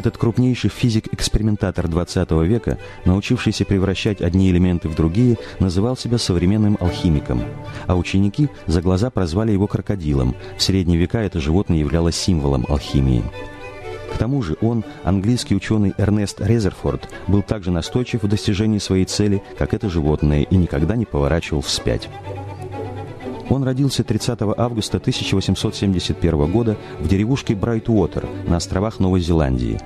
Этот крупнейший физик-экспериментатор XX века, научившийся превращать одни элементы в другие, называл себя современным алхимиком, а ученики за глаза прозвали его крокодилом. В средние века это животное являлось символом алхимии. К тому же он, английский ученый Эрнест Резерфорд, был также настойчив в достижении своей цели, как это животное, и никогда не поворачивал вспять. Он родился 30 августа 1871 года в деревушке Брайтуотер на островах Новой Зеландии.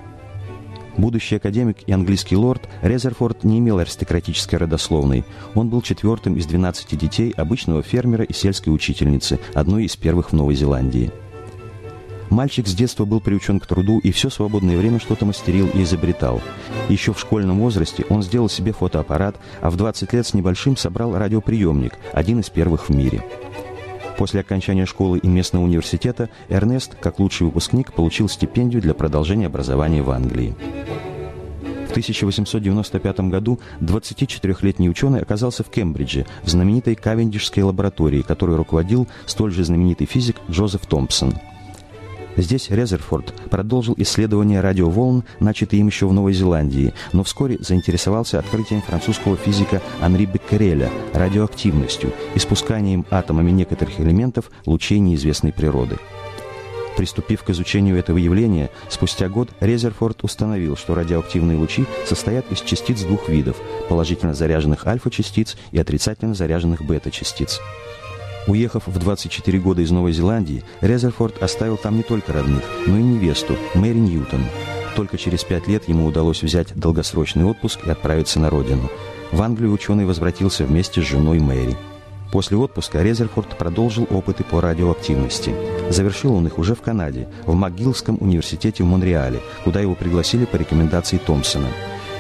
Будущий академик и английский лорд Резерфорд не имел аристократической родословной. Он был четвертым из 12 детей обычного фермера и сельской учительницы, одной из первых в Новой Зеландии. Мальчик с детства был приучен к труду и все свободное время что-то мастерил и изобретал. Еще в школьном возрасте он сделал себе фотоаппарат, а в 20 лет с небольшим собрал радиоприемник, один из первых в мире. После окончания школы и местного университета Эрнест, как лучший выпускник, получил стипендию для продолжения образования в Англии. В 1895 году 24-летний ученый оказался в Кембридже, в знаменитой Кавендишской лаборатории, которой руководил столь же знаменитый физик Джозеф Томпсон – Здесь Резерфорд продолжил исследования радиоволн, начатые им еще в Новой Зеландии, но вскоре заинтересовался открытием французского физика Анри Беккереля радиоактивностью, испусканием атомами некоторых элементов лучей неизвестной природы. Приступив к изучению этого явления, спустя год Резерфорд установил, что радиоактивные лучи состоят из частиц двух видов – положительно заряженных альфа-частиц и отрицательно заряженных бета-частиц. Уехав в 24 года из Новой Зеландии, Резерфорд оставил там не только родных, но и невесту, Мэри Ньютон. Только через пять лет ему удалось взять долгосрочный отпуск и отправиться на родину. В Англию ученый возвратился вместе с женой Мэри. После отпуска Резерфорд продолжил опыты по радиоактивности. Завершил он их уже в Канаде, в МcГиллском университете в Монреале, куда его пригласили по рекомендации Томпсона.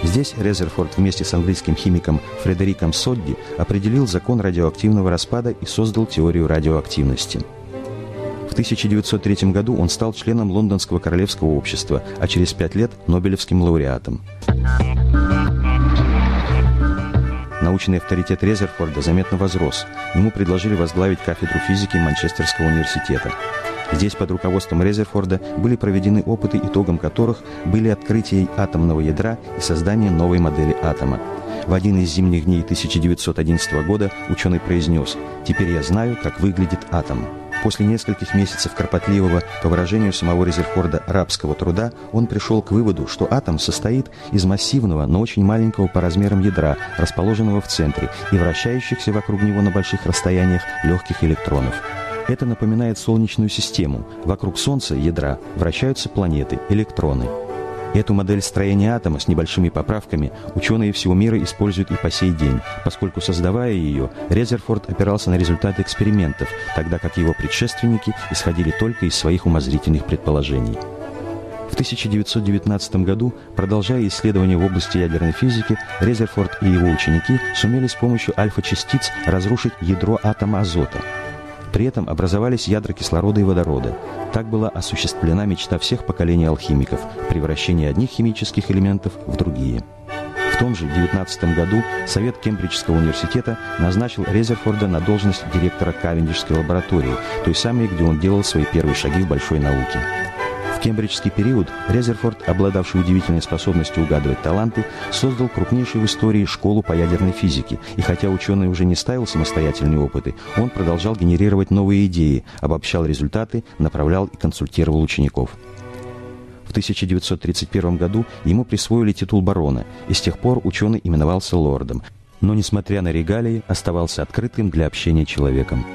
Здесь Резерфорд вместе с английским химиком Фредериком Содди определил закон радиоактивного распада и создал теорию радиоактивности. В 1903 году он стал членом Лондонского королевского общества, а через пять лет – Нобелевским лауреатом. Научный авторитет Резерфорда заметно возрос. Ему предложили возглавить кафедру физики Манчестерского университета. Здесь под руководством Резерфорда были проведены опыты, итогом которых были открытие атомного ядра и создание новой модели атома. В один из зимних дней 1911 года ученый произнес «Теперь я знаю, как выглядит атом». После нескольких месяцев кропотливого, по выражению самого Резерфорда, рабского труда, он пришел к выводу, что атом состоит из массивного, но очень маленького по размерам ядра, расположенного в центре, и вращающихся вокруг него на больших расстояниях легких электронов. Это напоминает Солнечную систему. Вокруг Солнца, ядра, вращаются планеты, электроны. Эту модель строения атома с небольшими поправками ученые всего мира используют и по сей день, поскольку, создавая ее, Резерфорд опирался на результаты экспериментов, тогда как его предшественники исходили только из своих умозрительных предположений. В 1919 году, продолжая исследования в области ядерной физики, Резерфорд и его ученики сумели с помощью альфа-частиц разрушить ядро атома азота – при этом образовались ядра кислорода и водорода. Так была осуществлена мечта всех поколений алхимиков – превращение одних химических элементов в другие. В том же 19 году Совет Кембриджского университета назначил Резерфорда на должность директора Кавендишской лаборатории, той самой, где он делал свои первые шаги в большой науке кембриджский период Резерфорд, обладавший удивительной способностью угадывать таланты, создал крупнейшую в истории школу по ядерной физике, и хотя ученый уже не ставил самостоятельные опыты, он продолжал генерировать новые идеи, обобщал результаты, направлял и консультировал учеников. В 1931 году ему присвоили титул барона, и с тех пор ученый именовался лордом, но, несмотря на регалии, оставался открытым для общения человеком.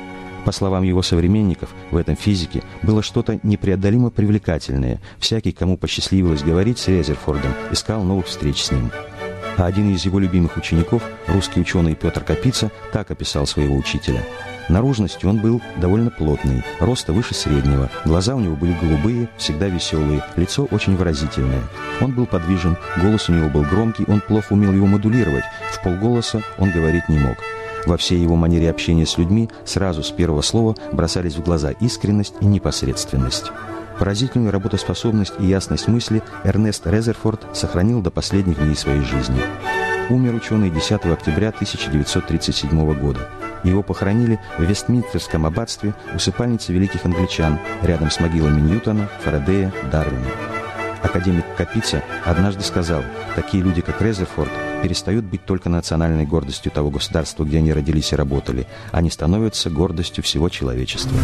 По словам его современников, в этом физике было что-то непреодолимо привлекательное. Всякий, кому посчастливилось говорить с Резерфордом, искал новых встреч с ним. А один из его любимых учеников, русский ученый Петр Капица, так описал своего учителя. Наружностью он был довольно плотный, роста выше среднего, глаза у него были голубые, всегда веселые, лицо очень выразительное. Он был подвижен, голос у него был громкий, он плохо умел его модулировать, в полголоса он говорить не мог. Во всей его манере общения с людьми сразу с первого слова бросались в глаза искренность и непосредственность. Поразительную работоспособность и ясность мысли Эрнест Резерфорд сохранил до последних дней своей жизни. Умер ученый 10 октября 1937 года. Его похоронили в Вестминстерском аббатстве усыпальницы великих англичан рядом с могилами Ньютона, Фарадея, Дарвина. Академик Капица однажды сказал, такие люди, как Резерфорд, перестают быть только национальной гордостью того государства, где они родились и работали, они становятся гордостью всего человечества.